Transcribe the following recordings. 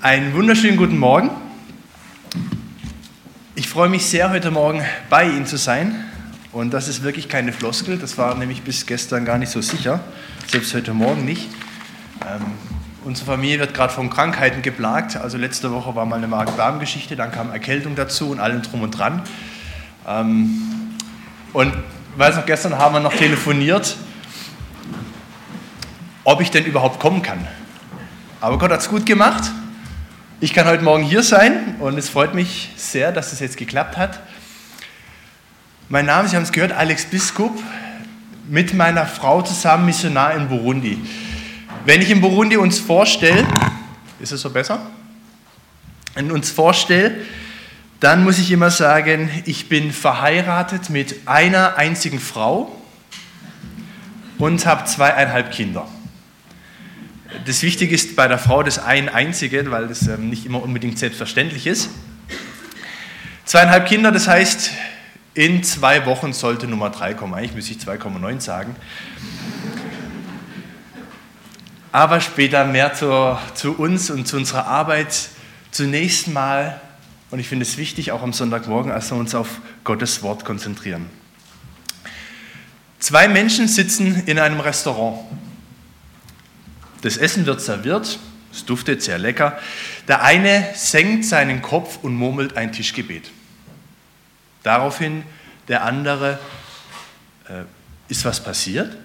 Einen wunderschönen guten Morgen. Ich freue mich sehr, heute Morgen bei Ihnen zu sein. Und das ist wirklich keine Floskel, das war nämlich bis gestern gar nicht so sicher, selbst heute Morgen nicht. Ähm, unsere Familie wird gerade von Krankheiten geplagt. Also letzte Woche war mal eine Magen-Darm-Geschichte, dann kam Erkältung dazu und allem drum und dran. Ähm, und weiß noch, gestern haben wir noch telefoniert, ob ich denn überhaupt kommen kann. Aber Gott hat es gut gemacht. Ich kann heute Morgen hier sein und es freut mich sehr, dass es jetzt geklappt hat. Mein Name, Sie haben es gehört, Alex Biskup, mit meiner Frau zusammen Missionar in Burundi. Wenn ich in Burundi uns vorstelle, ist es so besser? Wenn uns vorstelle, dann muss ich immer sagen, ich bin verheiratet mit einer einzigen Frau und habe zweieinhalb Kinder. Das Wichtige ist bei der Frau das ein einzige, weil das ähm, nicht immer unbedingt selbstverständlich ist. Zweieinhalb Kinder, das heißt, in zwei Wochen sollte Nummer drei kommen. Eigentlich müsste ich 2,9 sagen. Aber später mehr zu, zu uns und zu unserer Arbeit. Zunächst mal, und ich finde es wichtig, auch am Sonntagmorgen, als wir uns auf Gottes Wort konzentrieren. Zwei Menschen sitzen in einem Restaurant. Das Essen wird serviert, es duftet sehr lecker. Der eine senkt seinen Kopf und murmelt ein Tischgebet. Daraufhin der andere, äh, ist was passiert?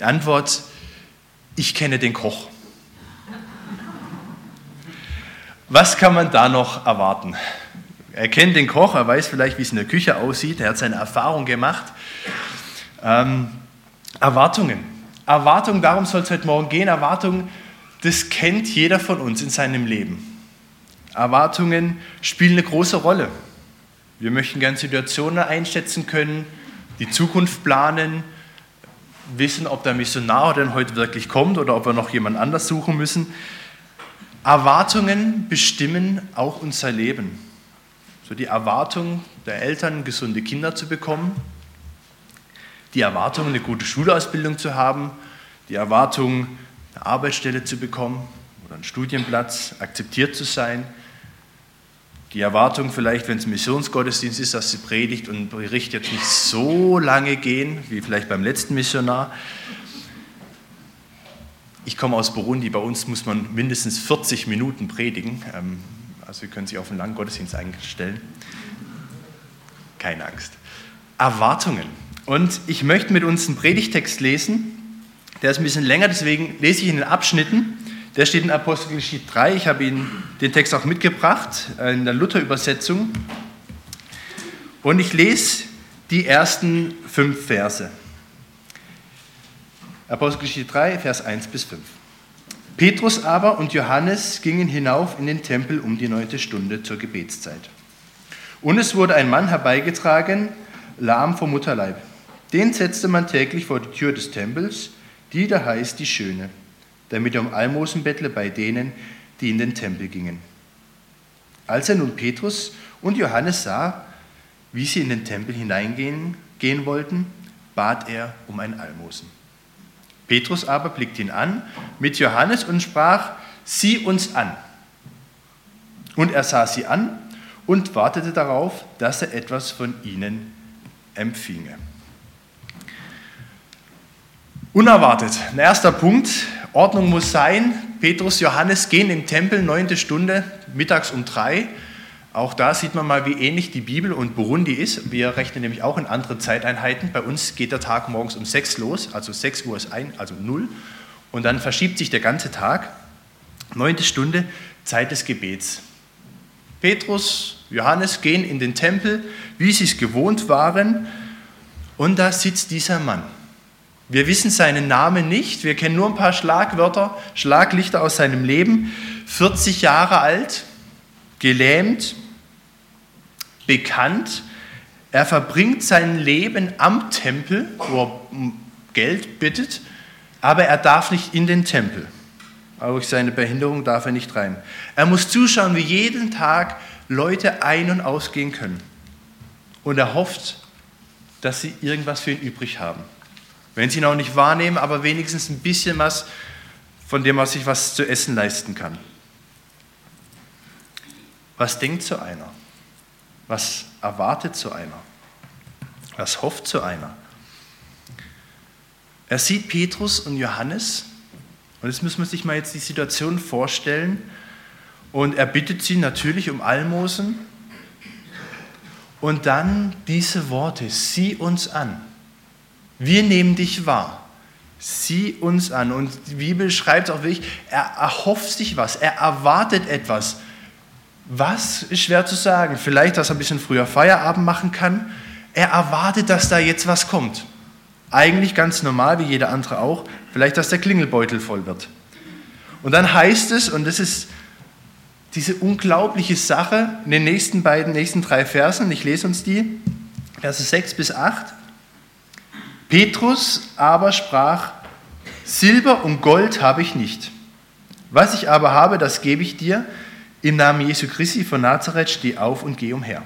Antwort, ich kenne den Koch. Was kann man da noch erwarten? Er kennt den Koch, er weiß vielleicht, wie es in der Küche aussieht, er hat seine Erfahrung gemacht. Ähm, Erwartungen. Erwartung, darum soll es heute Morgen gehen. Erwartungen, das kennt jeder von uns in seinem Leben. Erwartungen spielen eine große Rolle. Wir möchten gerne Situationen einschätzen können, die Zukunft planen, wissen, ob der Missionar denn heute wirklich kommt oder ob wir noch jemand anders suchen müssen. Erwartungen bestimmen auch unser Leben. So die Erwartung der Eltern, gesunde Kinder zu bekommen, die Erwartung, eine gute Schulausbildung zu haben, die Erwartung, eine Arbeitsstelle zu bekommen oder einen Studienplatz, akzeptiert zu sein, die Erwartung vielleicht, wenn es Missionsgottesdienst ist, dass die Predigt und Bericht jetzt nicht so lange gehen, wie vielleicht beim letzten Missionar. Ich komme aus Burundi, bei uns muss man mindestens 40 Minuten predigen. Ähm, also Sie können sich auf einen langen Gottesdienst einstellen. Keine Angst. Erwartungen. Und ich möchte mit uns einen Predigtext lesen. Der ist ein bisschen länger, deswegen lese ich ihn in Abschnitten. Der steht in Apostelgeschichte 3. Ich habe Ihnen den Text auch mitgebracht in der Luther-Übersetzung. Und ich lese die ersten fünf Verse. Apostelgeschichte 3, Vers 1 bis 5. Petrus aber und Johannes gingen hinauf in den Tempel um die neunte Stunde zur Gebetszeit. Und es wurde ein Mann herbeigetragen, lahm vom Mutterleib. Den setzte man täglich vor die Tür des Tempels, die da heißt die Schöne, damit er um Almosen bettle bei denen, die in den Tempel gingen. Als er nun Petrus und Johannes sah, wie sie in den Tempel hineingehen gehen wollten, bat er um ein Almosen. Petrus aber blickte ihn an mit Johannes und sprach, sieh uns an. Und er sah sie an und wartete darauf, dass er etwas von ihnen empfinge. Unerwartet. Ein erster Punkt. Ordnung muss sein. Petrus, Johannes gehen im Tempel, neunte Stunde, mittags um drei. Auch da sieht man mal, wie ähnlich die Bibel und Burundi ist. Wir rechnen nämlich auch in andere Zeiteinheiten. Bei uns geht der Tag morgens um sechs los, also sechs Uhr ist ein, also null. Und dann verschiebt sich der ganze Tag. Neunte Stunde, Zeit des Gebets. Petrus, Johannes gehen in den Tempel, wie sie es gewohnt waren. Und da sitzt dieser Mann. Wir wissen seinen Namen nicht, wir kennen nur ein paar Schlagwörter, Schlaglichter aus seinem Leben. 40 Jahre alt, gelähmt, bekannt. Er verbringt sein Leben am Tempel, wo er Geld bittet, aber er darf nicht in den Tempel. Auch durch seine Behinderung darf er nicht rein. Er muss zuschauen, wie jeden Tag Leute ein- und ausgehen können. Und er hofft, dass sie irgendwas für ihn übrig haben. Wenn sie ihn auch nicht wahrnehmen, aber wenigstens ein bisschen was, von dem er sich was zu essen leisten kann. Was denkt so einer? Was erwartet so einer? Was hofft so einer? Er sieht Petrus und Johannes und jetzt muss man sich mal jetzt die Situation vorstellen und er bittet sie natürlich um Almosen und dann diese Worte, sieh uns an. Wir nehmen dich wahr. Sieh uns an. Und die Bibel schreibt auch wirklich, er erhofft sich was, er erwartet etwas. Was ist schwer zu sagen? Vielleicht, dass er ein bisschen früher Feierabend machen kann. Er erwartet, dass da jetzt was kommt. Eigentlich ganz normal, wie jeder andere auch. Vielleicht, dass der Klingelbeutel voll wird. Und dann heißt es, und das ist diese unglaubliche Sache in den nächsten beiden, nächsten drei Versen. Ich lese uns die, Verse 6 bis 8. Petrus aber sprach, Silber und Gold habe ich nicht. Was ich aber habe, das gebe ich dir. Im Namen Jesu Christi von Nazareth steh auf und geh umher.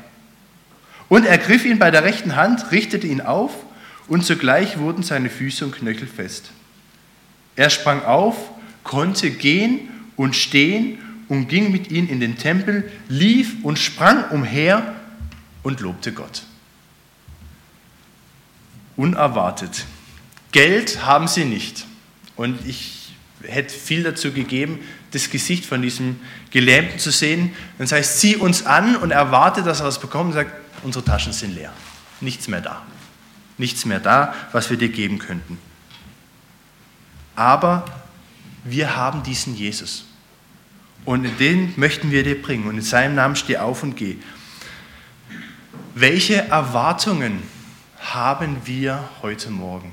Und er griff ihn bei der rechten Hand, richtete ihn auf, und sogleich wurden seine Füße und Knöchel fest. Er sprang auf, konnte gehen und stehen und ging mit ihnen in den Tempel, lief und sprang umher und lobte Gott. Unerwartet. Geld haben sie nicht. Und ich hätte viel dazu gegeben, das Gesicht von diesem Gelähmten zu sehen. Das heißt, sieh uns an und erwarte, dass er was bekommt und sagt, unsere Taschen sind leer. Nichts mehr da. Nichts mehr da, was wir dir geben könnten. Aber wir haben diesen Jesus. Und den möchten wir dir bringen. Und in seinem Namen steh auf und geh. Welche Erwartungen haben wir heute Morgen?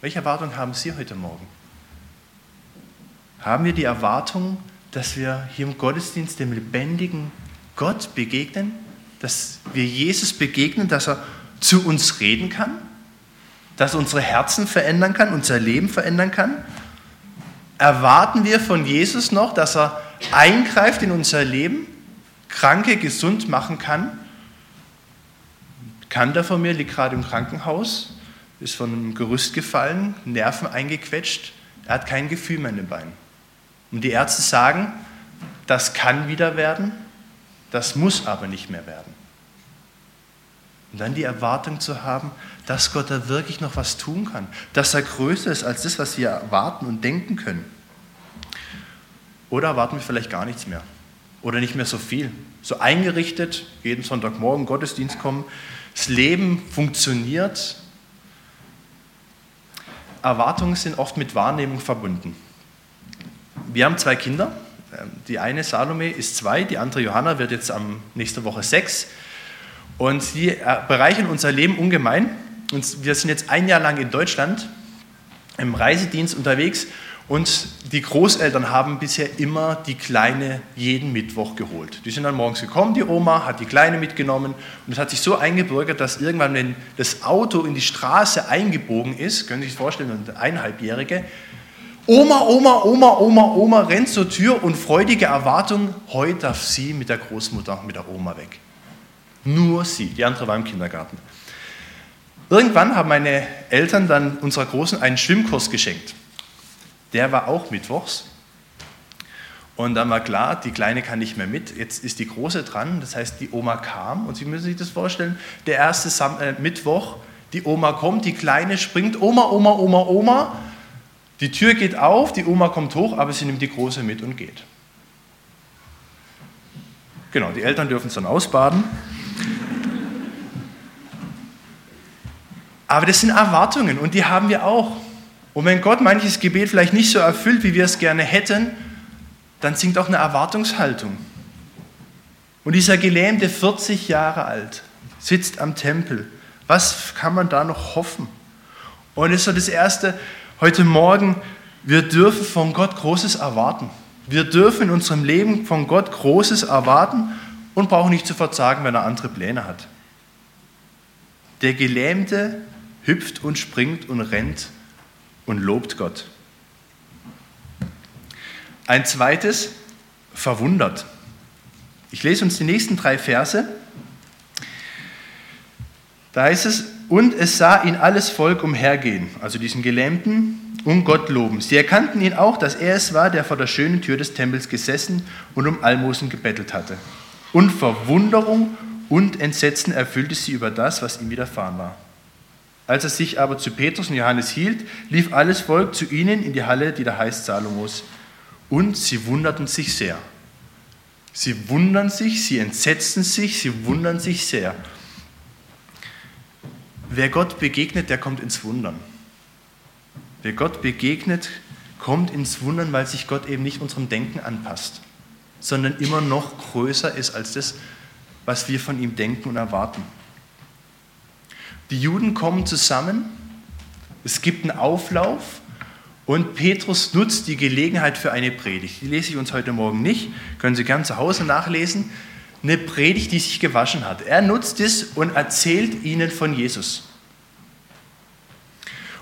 Welche Erwartungen haben Sie heute Morgen? Haben wir die Erwartung, dass wir hier im Gottesdienst dem lebendigen Gott begegnen? Dass wir Jesus begegnen, dass er zu uns reden kann? Dass er unsere Herzen verändern kann, unser Leben verändern kann? Erwarten wir von Jesus noch, dass er eingreift in unser Leben, Kranke gesund machen kann. Bekannter von mir liegt gerade im Krankenhaus, ist von einem Gerüst gefallen, Nerven eingequetscht, er hat kein Gefühl mehr in den Beinen. Und die Ärzte sagen, das kann wieder werden, das muss aber nicht mehr werden. Und dann die Erwartung zu haben, dass Gott da wirklich noch was tun kann, dass er größer ist als das, was wir erwarten und denken können. Oder erwarten wir vielleicht gar nichts mehr oder nicht mehr so viel. So eingerichtet, jeden Sonntagmorgen Gottesdienst kommen, das Leben funktioniert. Erwartungen sind oft mit Wahrnehmung verbunden. Wir haben zwei Kinder. Ähm, die eine Salome ist zwei, die andere Johanna wird jetzt am nächste Woche sechs. Und sie äh, bereichern unser Leben ungemein. Und wir sind jetzt ein Jahr lang in Deutschland im Reisedienst unterwegs und die Großeltern haben bisher immer die Kleine jeden Mittwoch geholt. Die sind dann morgens gekommen, die Oma hat die Kleine mitgenommen und es hat sich so eingebürgert, dass irgendwann, wenn das Auto in die Straße eingebogen ist, können Sie sich vorstellen, eine Eineinhalbjährige, Oma, Oma, Oma, Oma, Oma rennt zur Tür und freudige Erwartung, heute darf sie mit der Großmutter, mit der Oma weg. Nur sie, die andere war im Kindergarten. Irgendwann haben meine Eltern dann unserer Großen einen Schwimmkurs geschenkt der war auch mittwochs. Und dann war klar, die Kleine kann nicht mehr mit, jetzt ist die Große dran, das heißt, die Oma kam und Sie müssen sich das vorstellen, der erste Sam äh, Mittwoch, die Oma kommt, die Kleine springt, Oma, Oma, Oma, Oma, die Tür geht auf, die Oma kommt hoch, aber sie nimmt die Große mit und geht. Genau, die Eltern dürfen es dann ausbaden. Aber das sind Erwartungen und die haben wir auch. Und wenn Gott manches Gebet vielleicht nicht so erfüllt, wie wir es gerne hätten, dann sinkt auch eine Erwartungshaltung. Und dieser Gelähmte, 40 Jahre alt, sitzt am Tempel. Was kann man da noch hoffen? Und das ist so das Erste heute Morgen, wir dürfen von Gott Großes erwarten. Wir dürfen in unserem Leben von Gott Großes erwarten und brauchen nicht zu verzagen, wenn er andere Pläne hat. Der Gelähmte hüpft und springt und rennt und lobt Gott. Ein zweites, verwundert. Ich lese uns die nächsten drei Verse. Da heißt es, und es sah ihn alles Volk umhergehen, also diesen Gelähmten, und Gott loben. Sie erkannten ihn auch, dass er es war, der vor der schönen Tür des Tempels gesessen und um Almosen gebettelt hatte. Und Verwunderung und Entsetzen erfüllte sie über das, was ihm widerfahren war. Als er sich aber zu Petrus und Johannes hielt, lief alles Volk zu ihnen in die Halle, die da heißt Salomos. Und sie wunderten sich sehr. Sie wundern sich, sie entsetzen sich, sie wundern sich sehr. Wer Gott begegnet, der kommt ins Wundern. Wer Gott begegnet, kommt ins Wundern, weil sich Gott eben nicht unserem Denken anpasst, sondern immer noch größer ist als das, was wir von ihm denken und erwarten. Die Juden kommen zusammen, es gibt einen Auflauf und Petrus nutzt die Gelegenheit für eine Predigt. Die lese ich uns heute Morgen nicht, können Sie gern zu Hause nachlesen. Eine Predigt, die sich gewaschen hat. Er nutzt es und erzählt ihnen von Jesus.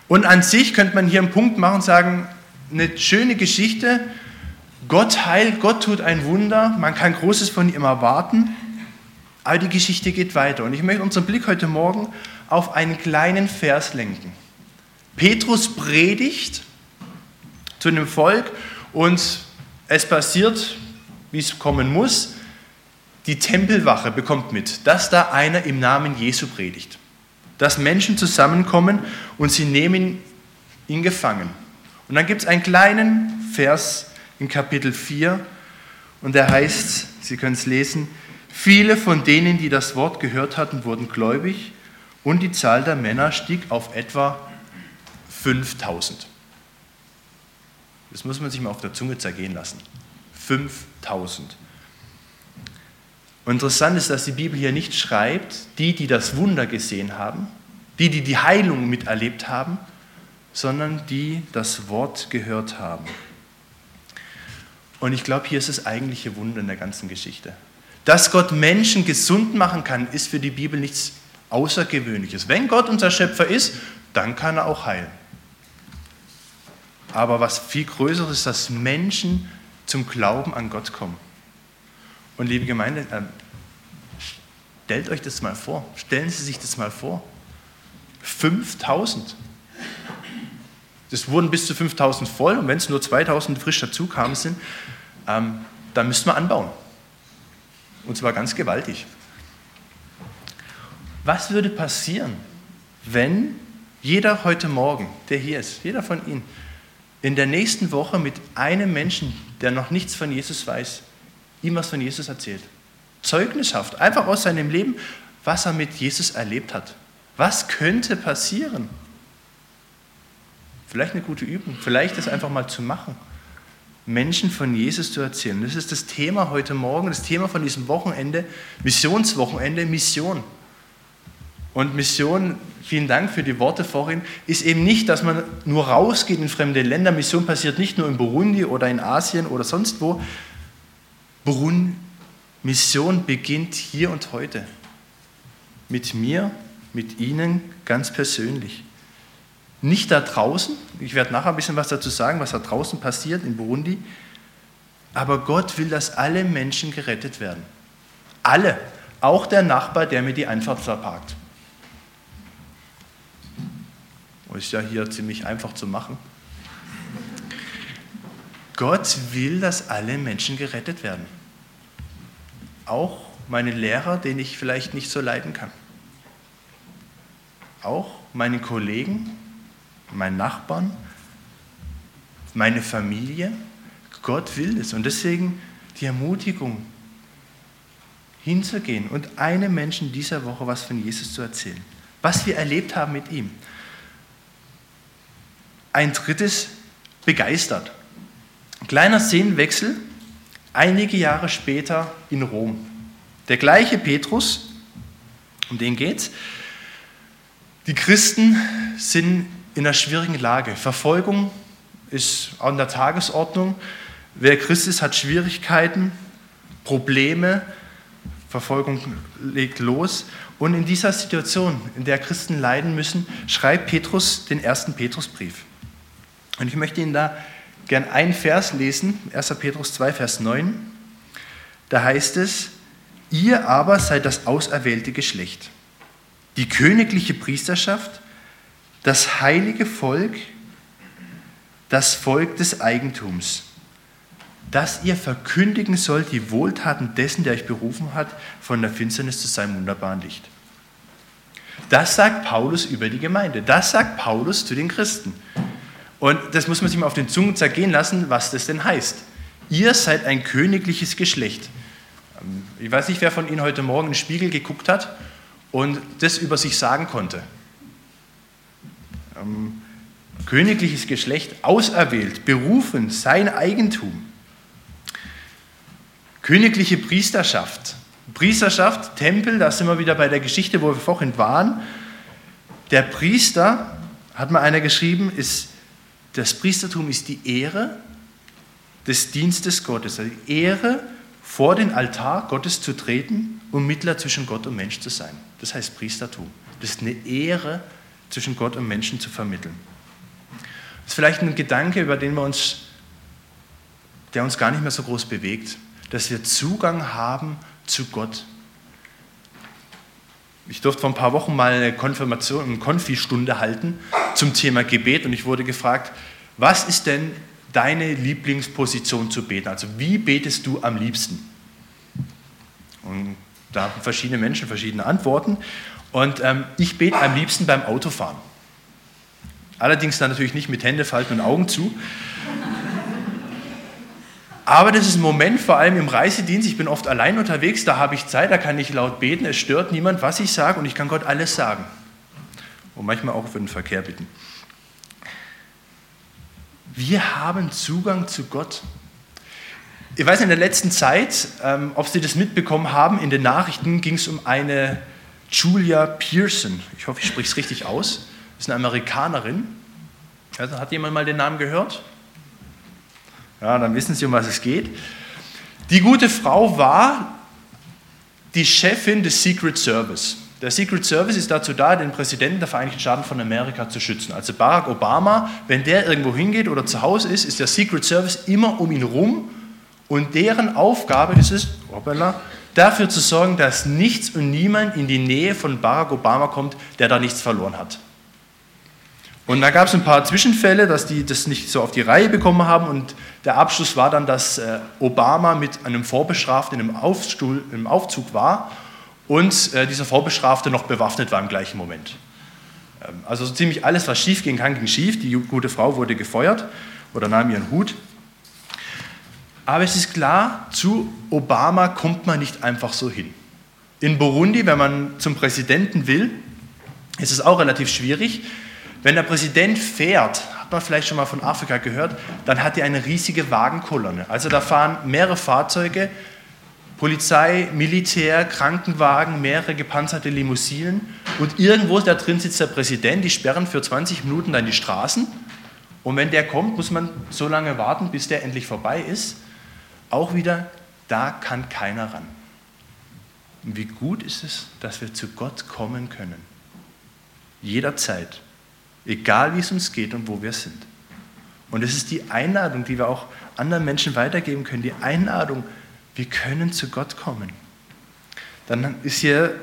Und an sich könnte man hier einen Punkt machen und sagen, eine schöne Geschichte. Gott heilt, Gott tut ein Wunder, man kann Großes von ihm erwarten, aber die Geschichte geht weiter. Und ich möchte unseren Blick heute Morgen auf einen kleinen Vers lenken. Petrus predigt zu dem Volk und es passiert, wie es kommen muss, die Tempelwache bekommt mit, dass da einer im Namen Jesu predigt. Dass Menschen zusammenkommen und sie nehmen ihn gefangen. Und dann gibt es einen kleinen Vers in Kapitel 4 und der heißt, Sie können es lesen, viele von denen, die das Wort gehört hatten, wurden gläubig und die Zahl der Männer stieg auf etwa 5000. Das muss man sich mal auf der Zunge zergehen lassen. 5000. Interessant ist, dass die Bibel hier nicht schreibt, die, die das Wunder gesehen haben, die, die die Heilung miterlebt haben, sondern die das Wort gehört haben. Und ich glaube, hier ist das eigentliche Wunder in der ganzen Geschichte. Dass Gott Menschen gesund machen kann, ist für die Bibel nichts Außergewöhnliches. Wenn Gott unser Schöpfer ist, dann kann er auch heilen. Aber was viel größer ist, dass Menschen zum Glauben an Gott kommen. Und liebe Gemeinde, äh, stellt euch das mal vor. Stellen Sie sich das mal vor. 5000. Das wurden bis zu 5000 voll und wenn es nur 2000 frisch dazukamen sind, ähm, dann müssten wir anbauen. Und zwar ganz gewaltig. Was würde passieren, wenn jeder heute Morgen, der hier ist, jeder von Ihnen, in der nächsten Woche mit einem Menschen, der noch nichts von Jesus weiß, ihm was von Jesus erzählt? Zeugnishaft, einfach aus seinem Leben, was er mit Jesus erlebt hat. Was könnte passieren? Vielleicht eine gute Übung, vielleicht das einfach mal zu machen. Menschen von Jesus zu erzählen. Das ist das Thema heute Morgen, das Thema von diesem Wochenende, Missionswochenende, Mission. Und Mission, vielen Dank für die Worte vorhin, ist eben nicht, dass man nur rausgeht in fremde Länder. Mission passiert nicht nur in Burundi oder in Asien oder sonst wo. Burundi, Mission beginnt hier und heute. Mit mir, mit Ihnen ganz persönlich. Nicht da draußen, ich werde nachher ein bisschen was dazu sagen, was da draußen passiert in Burundi, aber Gott will, dass alle Menschen gerettet werden. Alle, auch der Nachbar, der mir die Einfahrt verparkt. Ist ja hier ziemlich einfach zu machen. Gott will, dass alle Menschen gerettet werden. Auch meine Lehrer, den ich vielleicht nicht so leiden kann. Auch meine Kollegen, meinen Nachbarn, meine Familie. Gott will es. Und deswegen die Ermutigung, hinzugehen und einem Menschen dieser Woche was von Jesus zu erzählen. Was wir erlebt haben mit ihm. Ein drittes, begeistert. Kleiner Szenenwechsel, einige Jahre später in Rom. Der gleiche Petrus, um den geht's. Die Christen sind in einer schwierigen Lage. Verfolgung ist an der Tagesordnung. Wer Christ ist, hat Schwierigkeiten, Probleme. Verfolgung legt los. Und in dieser Situation, in der Christen leiden müssen, schreibt Petrus den ersten Petrusbrief. Und ich möchte Ihnen da gern einen Vers lesen, 1. Petrus 2, Vers 9. Da heißt es, ihr aber seid das auserwählte Geschlecht, die königliche Priesterschaft, das heilige Volk, das Volk des Eigentums, dass ihr verkündigen sollt die Wohltaten dessen, der euch berufen hat, von der Finsternis zu seinem wunderbaren Licht. Das sagt Paulus über die Gemeinde. Das sagt Paulus zu den Christen. Und das muss man sich mal auf den Zungen zergehen lassen, was das denn heißt. Ihr seid ein königliches Geschlecht. Ähm, ich weiß nicht, wer von Ihnen heute Morgen in den Spiegel geguckt hat und das über sich sagen konnte. Ähm, königliches Geschlecht, auserwählt, berufen, sein Eigentum. Königliche Priesterschaft. Priesterschaft, Tempel, da sind wir wieder bei der Geschichte, wo wir vorhin waren. Der Priester, hat mal einer geschrieben, ist, das Priestertum ist die Ehre des Dienstes Gottes, also die Ehre, vor den Altar Gottes zu treten, um Mittler zwischen Gott und Mensch zu sein. Das heißt Priestertum. Das ist eine Ehre, zwischen Gott und Menschen zu vermitteln. Das ist vielleicht ein Gedanke, über den wir uns, der uns gar nicht mehr so groß bewegt dass wir Zugang haben zu Gott. Ich durfte vor ein paar Wochen mal eine Konfirmation, eine Konfi-Stunde halten zum Thema Gebet und ich wurde gefragt, was ist denn deine Lieblingsposition zu beten? Also wie betest du am liebsten? Und da haben verschiedene Menschen verschiedene Antworten. Und ähm, ich bete am liebsten beim Autofahren. Allerdings dann natürlich nicht mit Hände falten und Augen zu, aber das ist ein Moment, vor allem im Reisedienst, ich bin oft allein unterwegs, da habe ich Zeit, da kann ich laut beten, es stört niemand, was ich sage und ich kann Gott alles sagen. Und manchmal auch für den Verkehr bitten. Wir haben Zugang zu Gott. Ich weiß in der letzten Zeit, ähm, ob Sie das mitbekommen haben, in den Nachrichten ging es um eine Julia Pearson. Ich hoffe, ich spreche es richtig aus. Das ist eine Amerikanerin. Also, hat jemand mal den Namen gehört? Ja, dann wissen Sie, um was es geht. Die gute Frau war die Chefin des Secret Service. Der Secret Service ist dazu da, den Präsidenten der Vereinigten Staaten von Amerika zu schützen. Also Barack Obama, wenn der irgendwo hingeht oder zu Hause ist, ist der Secret Service immer um ihn rum und deren Aufgabe ist es, dafür zu sorgen, dass nichts und niemand in die Nähe von Barack Obama kommt, der da nichts verloren hat. Und da gab es ein paar Zwischenfälle, dass die das nicht so auf die Reihe bekommen haben. Und der Abschluss war dann, dass äh, Obama mit einem Vorbestraften im, Aufstuhl, im Aufzug war und äh, dieser Vorbestrafte noch bewaffnet war im gleichen Moment. Ähm, also so ziemlich alles, was schief ging, ging schief. Die gute Frau wurde gefeuert oder nahm ihren Hut. Aber es ist klar, zu Obama kommt man nicht einfach so hin. In Burundi, wenn man zum Präsidenten will, ist es auch relativ schwierig wenn der Präsident fährt, hat man vielleicht schon mal von Afrika gehört, dann hat er eine riesige Wagenkolonne. Also da fahren mehrere Fahrzeuge, Polizei, Militär, Krankenwagen, mehrere gepanzerte Limousinen und irgendwo da drin sitzt der Präsident, die sperren für 20 Minuten dann die Straßen und wenn der kommt, muss man so lange warten, bis der endlich vorbei ist. Auch wieder, da kann keiner ran. Und wie gut ist es, dass wir zu Gott kommen können. Jederzeit. Egal wie es uns geht und wo wir sind. Und es ist die Einladung, die wir auch anderen Menschen weitergeben können. Die Einladung, wir können zu Gott kommen. Dann ist hier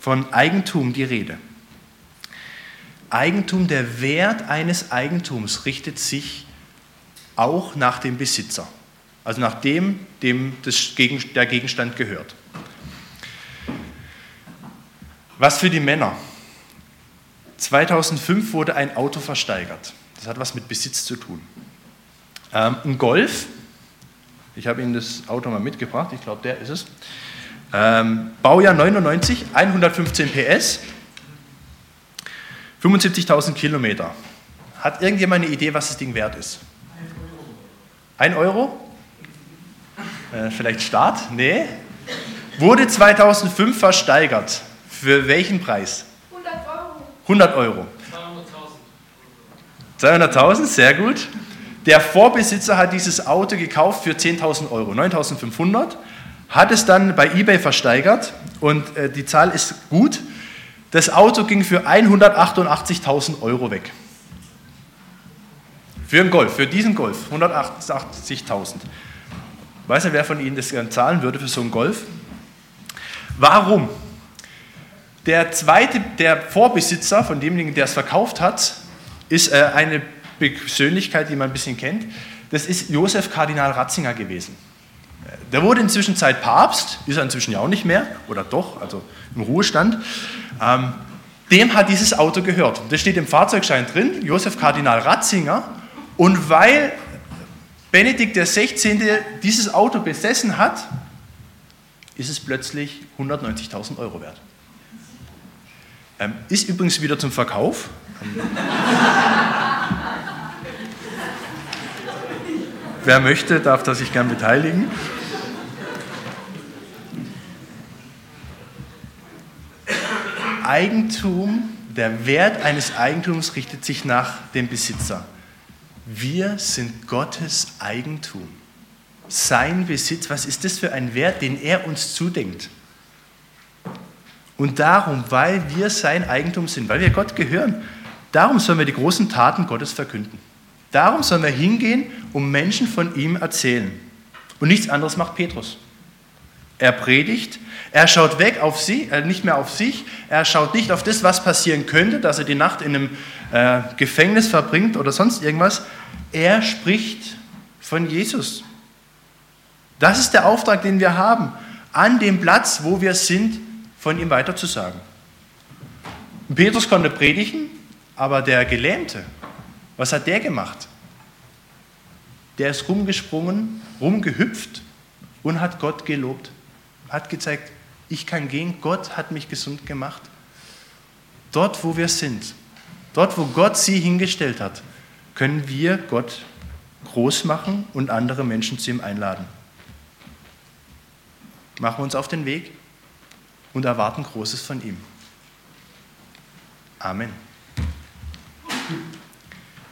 von Eigentum die Rede. Eigentum, der Wert eines Eigentums richtet sich auch nach dem Besitzer, also nach dem, dem das der Gegenstand gehört. Was für die Männer? 2005 wurde ein Auto versteigert. Das hat was mit Besitz zu tun. Ähm, ein Golf, ich habe Ihnen das Auto mal mitgebracht, ich glaube, der ist es. Ähm, Baujahr 99, 115 PS, 75.000 Kilometer. Hat irgendjemand eine Idee, was das Ding wert ist? Ein Euro? Äh, vielleicht Start? Nee. Wurde 2005 versteigert. Für welchen Preis? 100 Euro. 200.000. 200.000, sehr gut. Der Vorbesitzer hat dieses Auto gekauft für 10.000 Euro, 9.500, hat es dann bei eBay versteigert und äh, die Zahl ist gut. Das Auto ging für 188.000 Euro weg. Für einen Golf, für diesen Golf, 180.000. Weiß nicht, wer von Ihnen das zahlen würde für so einen Golf? Warum? Der zweite, der Vorbesitzer von demjenigen, der es verkauft hat, ist äh, eine Persönlichkeit, die man ein bisschen kennt. das ist Josef Kardinal Ratzinger gewesen. Der wurde inzwischen Zeit Papst, ist er inzwischen ja auch nicht mehr, oder doch, also im Ruhestand. Ähm, dem hat dieses Auto gehört. Das steht im Fahrzeugschein drin, Josef Kardinal Ratzinger. Und weil Benedikt XVI. dieses Auto besessen hat, ist es plötzlich 190.000 Euro wert. Ähm, ist übrigens wieder zum Verkauf. Wer möchte, darf da sich gern beteiligen. Eigentum, der Wert eines Eigentums richtet sich nach dem Besitzer. Wir sind Gottes Eigentum. Sein Besitz, was ist das für ein Wert, den er uns zudenkt? Und darum, weil wir sein Eigentum sind, weil wir Gott gehören, darum sollen wir die großen Taten Gottes verkünden. Darum sollen wir hingehen und Menschen von ihm erzählen. Und nichts anderes macht Petrus. Er predigt, er schaut weg auf sie, äh, nicht mehr auf sich, er schaut nicht auf das, was passieren könnte, dass er die Nacht in einem äh, Gefängnis verbringt oder sonst irgendwas. Er spricht von Jesus. Das ist der Auftrag, den wir haben, an dem Platz, wo wir sind, von ihm weiterzusagen. Petrus konnte predigen, aber der Gelähmte, was hat der gemacht? Der ist rumgesprungen, rumgehüpft und hat Gott gelobt. Hat gezeigt, ich kann gehen, Gott hat mich gesund gemacht. Dort, wo wir sind, dort, wo Gott sie hingestellt hat, können wir Gott groß machen und andere Menschen zu ihm einladen. Machen wir uns auf den Weg und erwarten Großes von ihm. Amen.